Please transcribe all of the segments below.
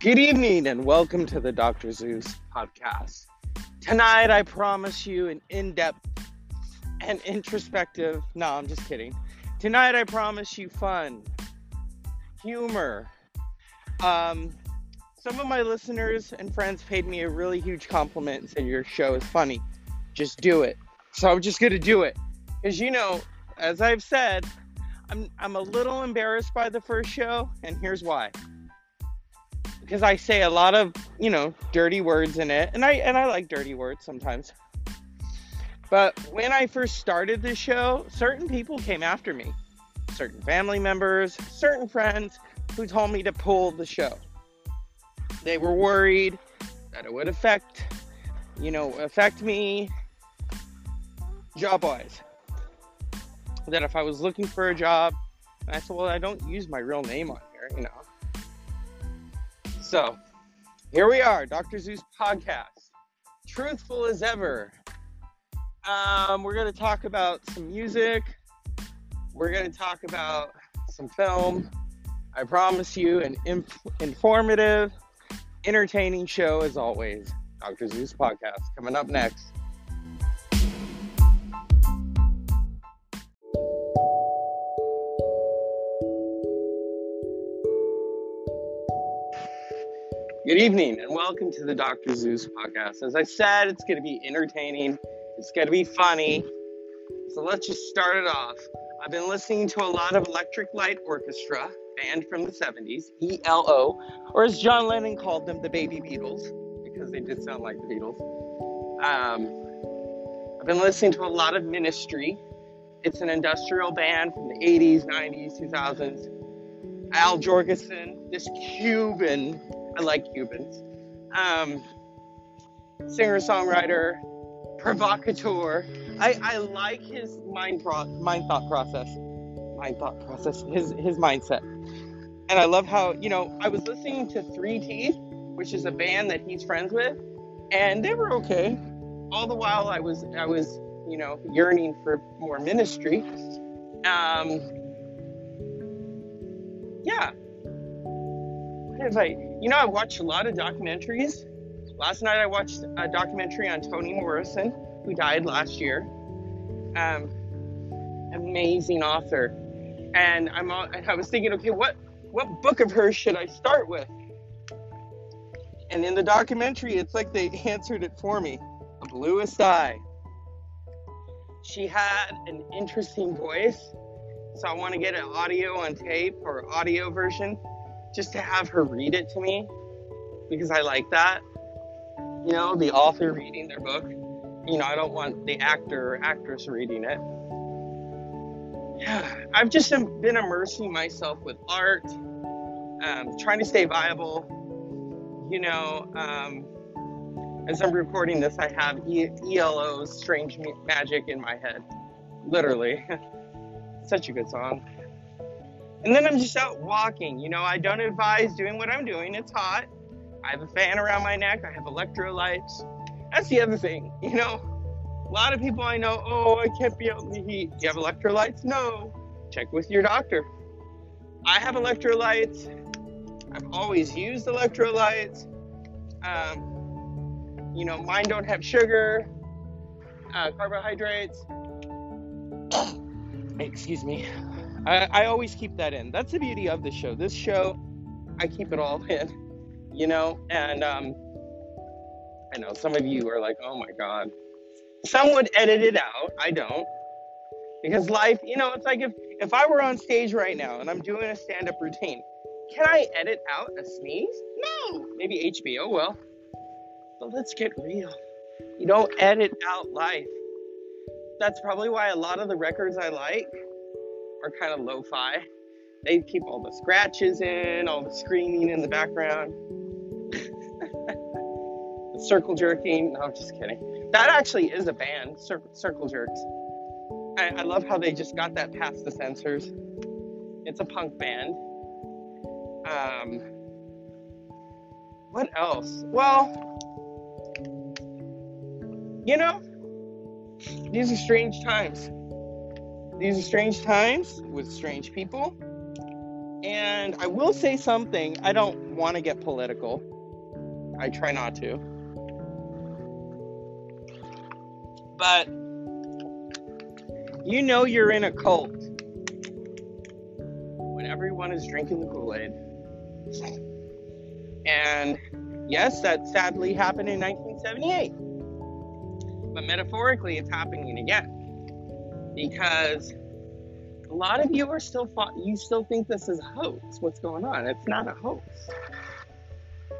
Good evening and welcome to the Dr. Zeus podcast. Tonight, I promise you an in depth and introspective. No, I'm just kidding. Tonight, I promise you fun, humor. Um, some of my listeners and friends paid me a really huge compliment and said, Your show is funny. Just do it. So I'm just going to do it. Because, you know, as I've said, I'm, I'm a little embarrassed by the first show, and here's why because I say a lot of, you know, dirty words in it, and I and I like dirty words sometimes. But when I first started the show, certain people came after me. Certain family members, certain friends who told me to pull the show. They were worried that it would affect, you know, affect me job wise. That if I was looking for a job, I said, well, I don't use my real name on here, you know. So, here we are, Dr. Zeus podcast. Truthful as ever. Um, we're going to talk about some music. We're going to talk about some film. I promise you an inf- informative, entertaining show as always. Dr. Zeus podcast coming up next. Good evening and welcome to the Dr. Zeus podcast. As I said, it's going to be entertaining, it's going to be funny. So let's just start it off. I've been listening to a lot of Electric Light Orchestra, band from the 70s, ELO, or as John Lennon called them, the Baby Beatles, because they did sound like the Beatles. Um, I've been listening to a lot of Ministry. It's an industrial band from the 80s, 90s, 2000s. Al Jourgensen, this Cuban I like Cubans. Um, singer songwriter, provocateur. I, I like his mind pro- mind thought process, mind thought process, his his mindset. And I love how you know I was listening to Three Teeth, which is a band that he's friends with, and they were okay. All the while I was I was you know yearning for more ministry. Um, yeah. What is I? You know, I watched a lot of documentaries. Last night I watched a documentary on Toni Morrison, who died last year. Um, amazing author. And I'm I was thinking, okay, what what book of hers should I start with? And in the documentary, it's like they answered it for me. The bluest eye. She had an interesting voice, so I want to get an audio on tape or audio version just to have her read it to me because I like that. You know, the author reading their book. You know, I don't want the actor or actress reading it. Yeah, I've just been immersing myself with art, um, trying to stay viable. You know, um, as I'm recording this, I have ELO's Strange Magic in my head. Literally. Such a good song. And then I'm just out walking. You know, I don't advise doing what I'm doing. It's hot. I have a fan around my neck. I have electrolytes. That's the other thing. You know, a lot of people I know, oh, I can't be out in the heat. Do you have electrolytes? No. Check with your doctor. I have electrolytes. I've always used electrolytes. Um, you know, mine don't have sugar, uh, carbohydrates. Excuse me. I, I always keep that in. That's the beauty of the show. This show, I keep it all in, you know. And um, I know some of you are like, "Oh my god." Some would edit it out. I don't, because life, you know, it's like if if I were on stage right now and I'm doing a stand-up routine, can I edit out a sneeze? No. Maybe HBO will. But let's get real. You don't edit out life. That's probably why a lot of the records I like are kind of lo-fi. They keep all the scratches in, all the screaming in the background. the circle jerking. No, I'm just kidding. That actually is a band, Circle, circle Jerks. I, I love how they just got that past the censors. It's a punk band. Um, what else? Well, you know, these are strange times. These are strange times with strange people. And I will say something. I don't want to get political. I try not to. But you know you're in a cult when everyone is drinking the Kool Aid. And yes, that sadly happened in 1978. But metaphorically, it's happening again. Because a lot of you are still you still think this is a hoax. What's going on? It's not a hoax.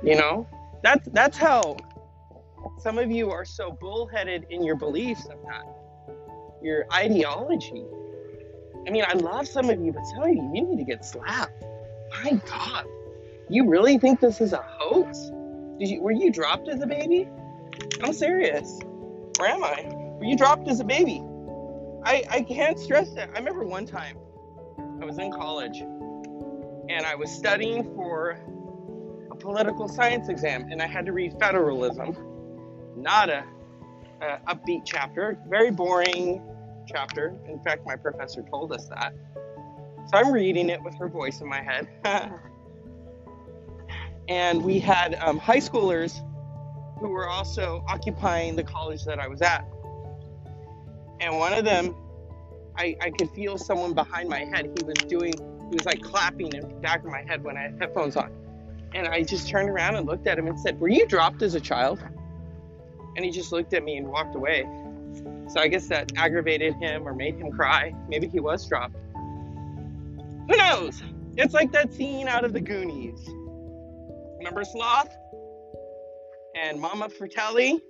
You know, that's that's how some of you are so bullheaded in your beliefs that, your ideology. I mean, I love some of you, but some of you, you need to get slapped. My God, you really think this is a hoax? Did you were you dropped as a baby? I'm serious. Where am I? Were you dropped as a baby? I, I can't stress that. I remember one time I was in college and I was studying for a political science exam and I had to read federalism. Not a, a upbeat chapter, very boring chapter. In fact, my professor told us that. So I'm reading it with her voice in my head. and we had um, high schoolers who were also occupying the college that I was at and one of them, I, I could feel someone behind my head. He was doing, he was like clapping in the back of my head when I had headphones on. And I just turned around and looked at him and said, Were you dropped as a child? And he just looked at me and walked away. So I guess that aggravated him or made him cry. Maybe he was dropped. Who knows? It's like that scene out of the Goonies. Remember Sloth? And Mama Fratelli?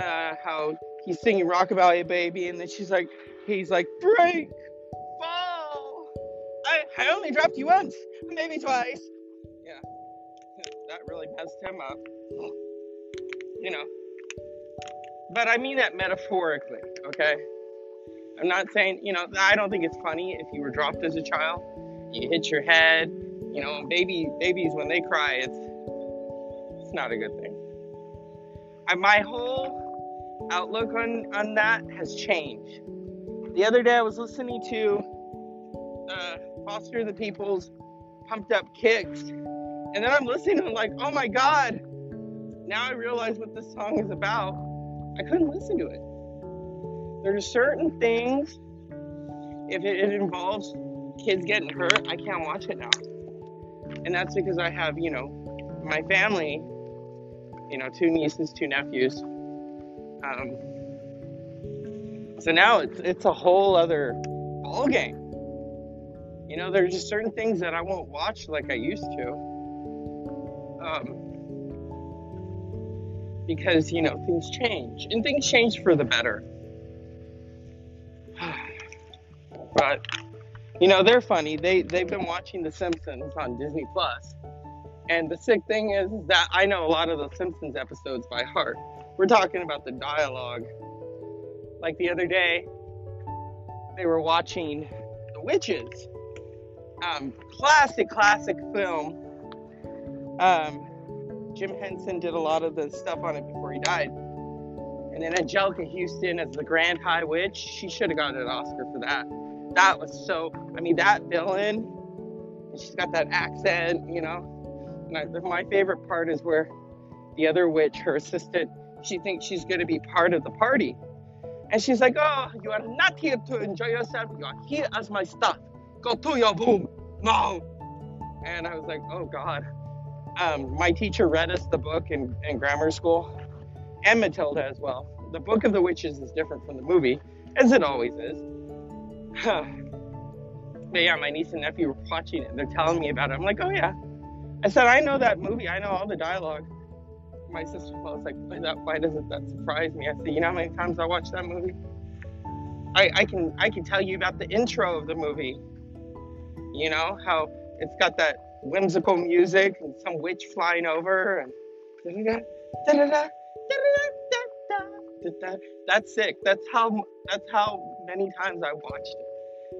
Uh, how he's singing Rockabye Baby, and then she's like, he's like, break, fall. I, I only dropped you once, maybe twice. Yeah, that really messed him up. You know. But I mean that metaphorically, okay? I'm not saying, you know, I don't think it's funny if you were dropped as a child, you hit your head, you know, baby babies when they cry, it's it's not a good thing. I, my whole outlook on, on that has changed. The other day I was listening to uh, Foster the People's Pumped Up Kicks, and then I'm listening and I'm like, oh my God, now I realize what this song is about. I couldn't listen to it. There's certain things, if it, it involves kids getting hurt, I can't watch it now. And that's because I have, you know, my family, you know, two nieces, two nephews um, so now it's it's a whole other ball game. You know, there's just certain things that I won't watch like I used to. Um, because you know things change and things change for the better. but you know they're funny. They they've been watching The Simpsons on Disney Plus, and the sick thing is that I know a lot of the Simpsons episodes by heart. We're talking about the dialogue. Like the other day, they were watching The Witches. Um, classic, classic film. Um, Jim Henson did a lot of the stuff on it before he died. And then Anjelica Huston as the Grand High Witch, she should have gotten an Oscar for that. That was so, I mean, that villain, she's got that accent, you know. I, my favorite part is where the other witch, her assistant, she thinks she's going to be part of the party. And she's like, Oh, you are not here to enjoy yourself. You are here as my staff. Go to your room. No. And I was like, Oh, God. Um, my teacher read us the book in, in grammar school, and Matilda as well. The Book of the Witches is different from the movie, as it always is. but yeah, my niece and nephew were watching it. They're telling me about it. I'm like, Oh, yeah. I said, I know that movie. I know all the dialogue my sister was like, why, that, why doesn't that surprise me? I said, you know how many times I watched that movie? I, I can I can tell you about the intro of the movie. You know how it's got that whimsical music and some witch flying over and that's sick. That's how that's how many times I watched it.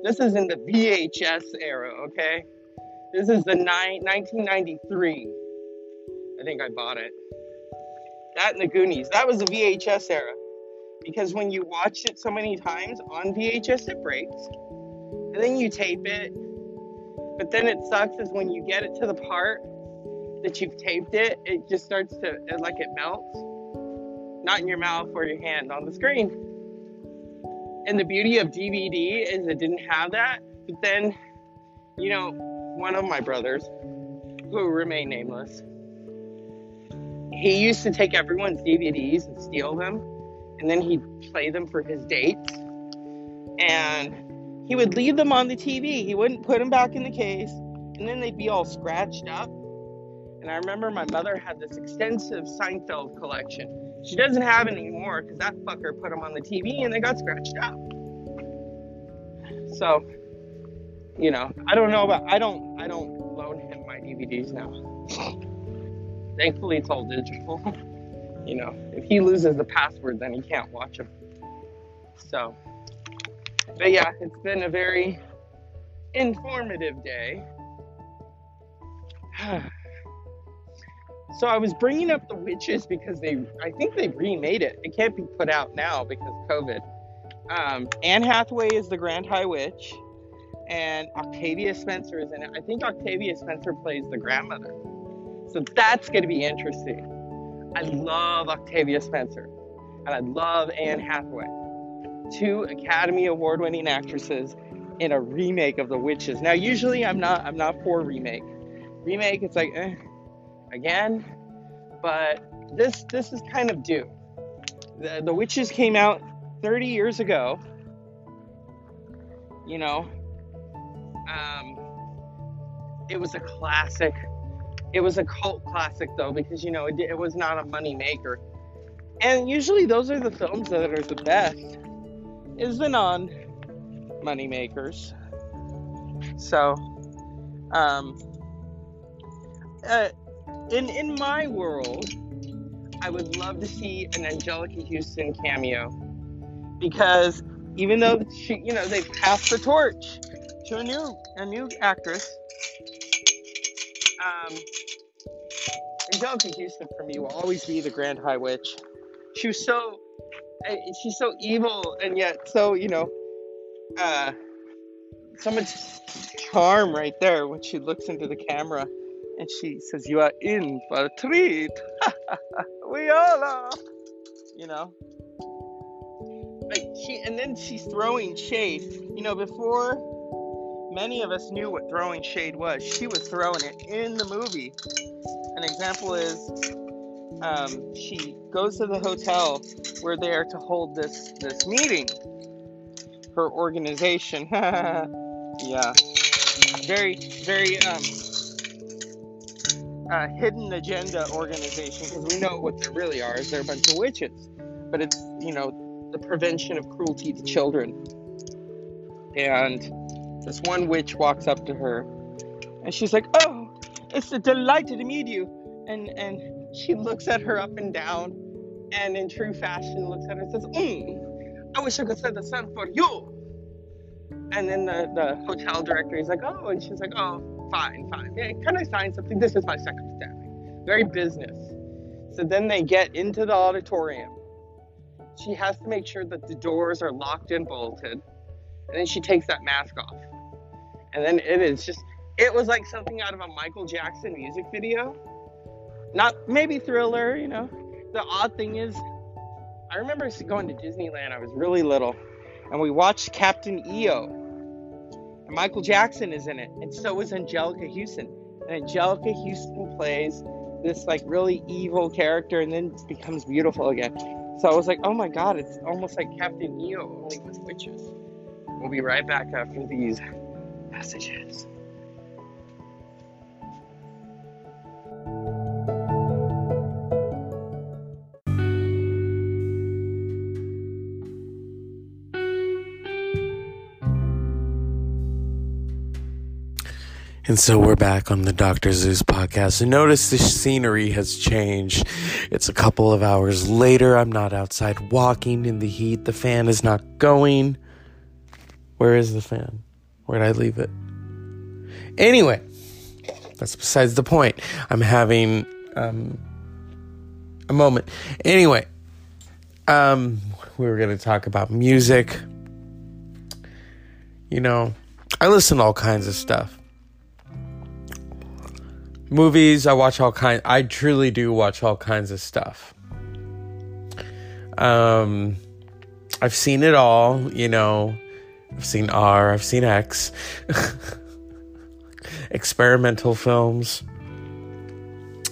This is in the VHS era, okay? This is the nine, 1993. I think I bought it. That and the Goonies. That was the VHS era. Because when you watch it so many times on VHS, it breaks. And then you tape it. But then it sucks is when you get it to the part that you've taped it, it just starts to it, like it melts. Not in your mouth or your hand on the screen. And the beauty of DVD is it didn't have that. But then, you know, one of my brothers, who remain nameless, he used to take everyone's DVDs and steal them, and then he'd play them for his dates. And he would leave them on the TV. He wouldn't put them back in the case, and then they'd be all scratched up. And I remember my mother had this extensive Seinfeld collection. She doesn't have it anymore because that fucker put them on the TV and they got scratched up. So, you know, I don't know about I don't I don't loan him my DVDs now. Thankfully, it's all digital. you know, if he loses the password, then he can't watch them. So, but yeah, it's been a very informative day. so I was bringing up the witches because they, I think they remade it. It can't be put out now because COVID. Um, Anne Hathaway is the Grand High Witch, and Octavia Spencer is in it. I think Octavia Spencer plays the grandmother. So that's going to be interesting. I love Octavia Spencer, and I love Anne Hathaway. Two Academy Award winning actresses in a remake of The Witches. Now, usually I'm not I'm not for remake. Remake, it's like, eh, again, but this this is kind of due. The, the Witches came out 30 years ago. You know, um, it was a classic. It was a cult classic though because you know it, it was not a money maker. And usually those are the films that are the best. Is the non money makers. So, um, uh, in in my world, I would love to see an Anjelica Huston cameo because even though she, you know, they've passed the torch to a new a new actress, um, Anjelica Huston for me will always be the Grand High Witch. She was so, eh, she's so evil and yet so you know, uh, so much charm right there when she looks into the camera and she says, "You are in for a treat." we all are, you know. Like she, and then she's throwing shade. You know, before many of us knew what throwing shade was, she was throwing it in the movie. An example is, um, she goes to the hotel. Where they are to hold this this meeting. Her organization, yeah, very very um uh, hidden agenda organization because we know what they really are is they're a bunch of witches. But it's you know the prevention of cruelty to children. And this one witch walks up to her and she's like oh it's a delight to meet you and and she looks at her up and down and in true fashion looks at her and says mm, i wish i could send the sun for you and then the, the hotel director is like oh and she's like oh fine, fine. Yeah, can I sign something? This is my second staffing. Very business. So then they get into the auditorium. She has to make sure that the doors are locked and bolted. And then she takes that mask off. And then it is just, it was like something out of a Michael Jackson music video. Not maybe thriller, you know. The odd thing is, I remember going to Disneyland, I was really little, and we watched Captain EO Michael Jackson is in it, and so is Anjelica Huston. And Anjelica Huston plays this like really evil character and then becomes beautiful again. So I was like, oh my god, it's almost like Captain EO only with witches. We'll be right back after these messages. And so we're back on the Dr. Zeus podcast. And notice the scenery has changed. It's a couple of hours later. I'm not outside walking in the heat. The fan is not going. Where is the fan? Where did I leave it? Anyway, that's besides the point. I'm having um, a moment. Anyway, um, we were going to talk about music. You know, I listen to all kinds of stuff movies. I watch all kind. I truly do watch all kinds of stuff. Um, I've seen it all. You know, I've seen R. I've seen X. Experimental films.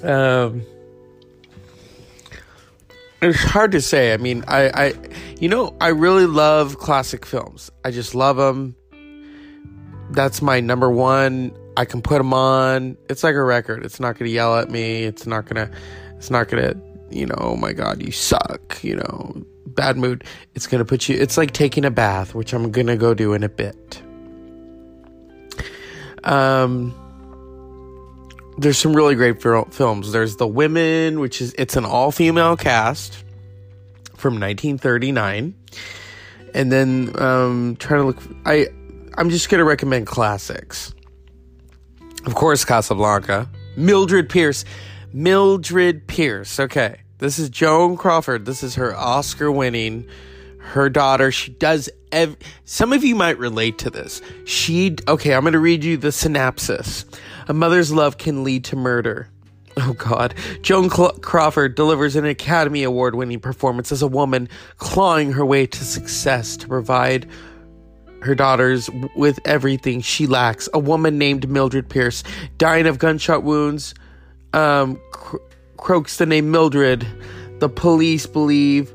Um, it's hard to say. I mean, I, I, you know, I really love classic films. I just love them. That's my number one. I can put them on. It's like a record. It's not going to yell at me. It's not to, it's not going to, you know, oh my God, you suck, you know, bad mood. It's going to put you, it's like taking a bath, which I'm going to go do in a bit. Um, there's some really great films. There's The Women, which is, it's an all female cast from 1939. And then, um, trying to look, I, I'm just going to recommend classics. Of course, Casablanca. Mildred Pierce. Mildred Pierce. Okay. This is Joan Crawford. This is her Oscar winning. Her daughter, she does. Ev- Some of you might relate to this. She, okay, I'm going to read you the synopsis. A mother's love can lead to murder. Oh God. Joan Cl- Crawford delivers an Academy Award winning performance as a woman clawing her way to success to provide her daughters with everything she lacks. A woman named Mildred Pierce, dying of gunshot wounds, um, cro- croaks the name Mildred. The police believe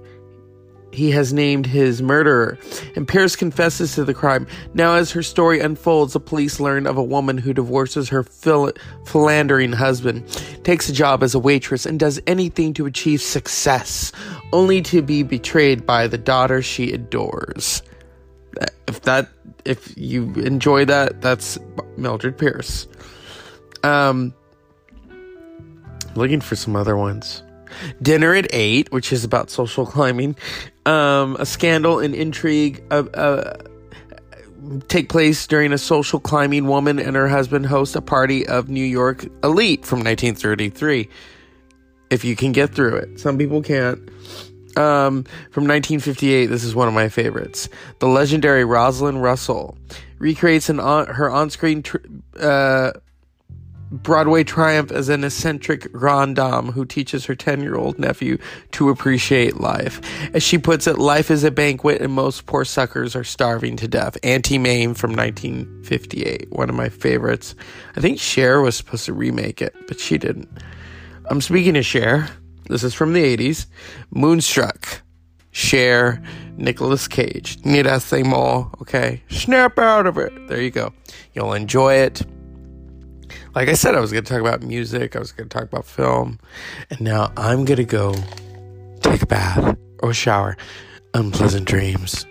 he has named his murderer, and Pierce confesses to the crime. Now, as her story unfolds, the police learn of a woman who divorces her phil- philandering husband, takes a job as a waitress, and does anything to achieve success, only to be betrayed by the daughter she adores if that if you enjoy that, that's Mildred Pierce. Um, looking for some other ones. Dinner at Eight, which is about social climbing. Um, a scandal and intrigue uh, uh, take place during a social climbing woman and her husband host a party of New York elite from 1933. If you can get through it, some people can't. Um, from 1958, this is one of my favorites. The legendary Rosalind Russell recreates an on, her on-screen tr- uh, Broadway triumph as an eccentric grande dame who teaches her 10-year-old nephew to appreciate life. As she puts it, life is a banquet and most poor suckers are starving to death. Auntie Mame from 1958, one of my favorites. I think Cher was supposed to remake it, but she didn't. I'm speaking of Cher. This is from the 80s. Moonstruck. Cher, Nicolas Cage. Need I say more? Okay. Snap out of it. There you go. You'll enjoy it. Like I said, I was going to talk about music. I was going to talk about film. And now I'm going to go take a bath or shower. Unpleasant dreams.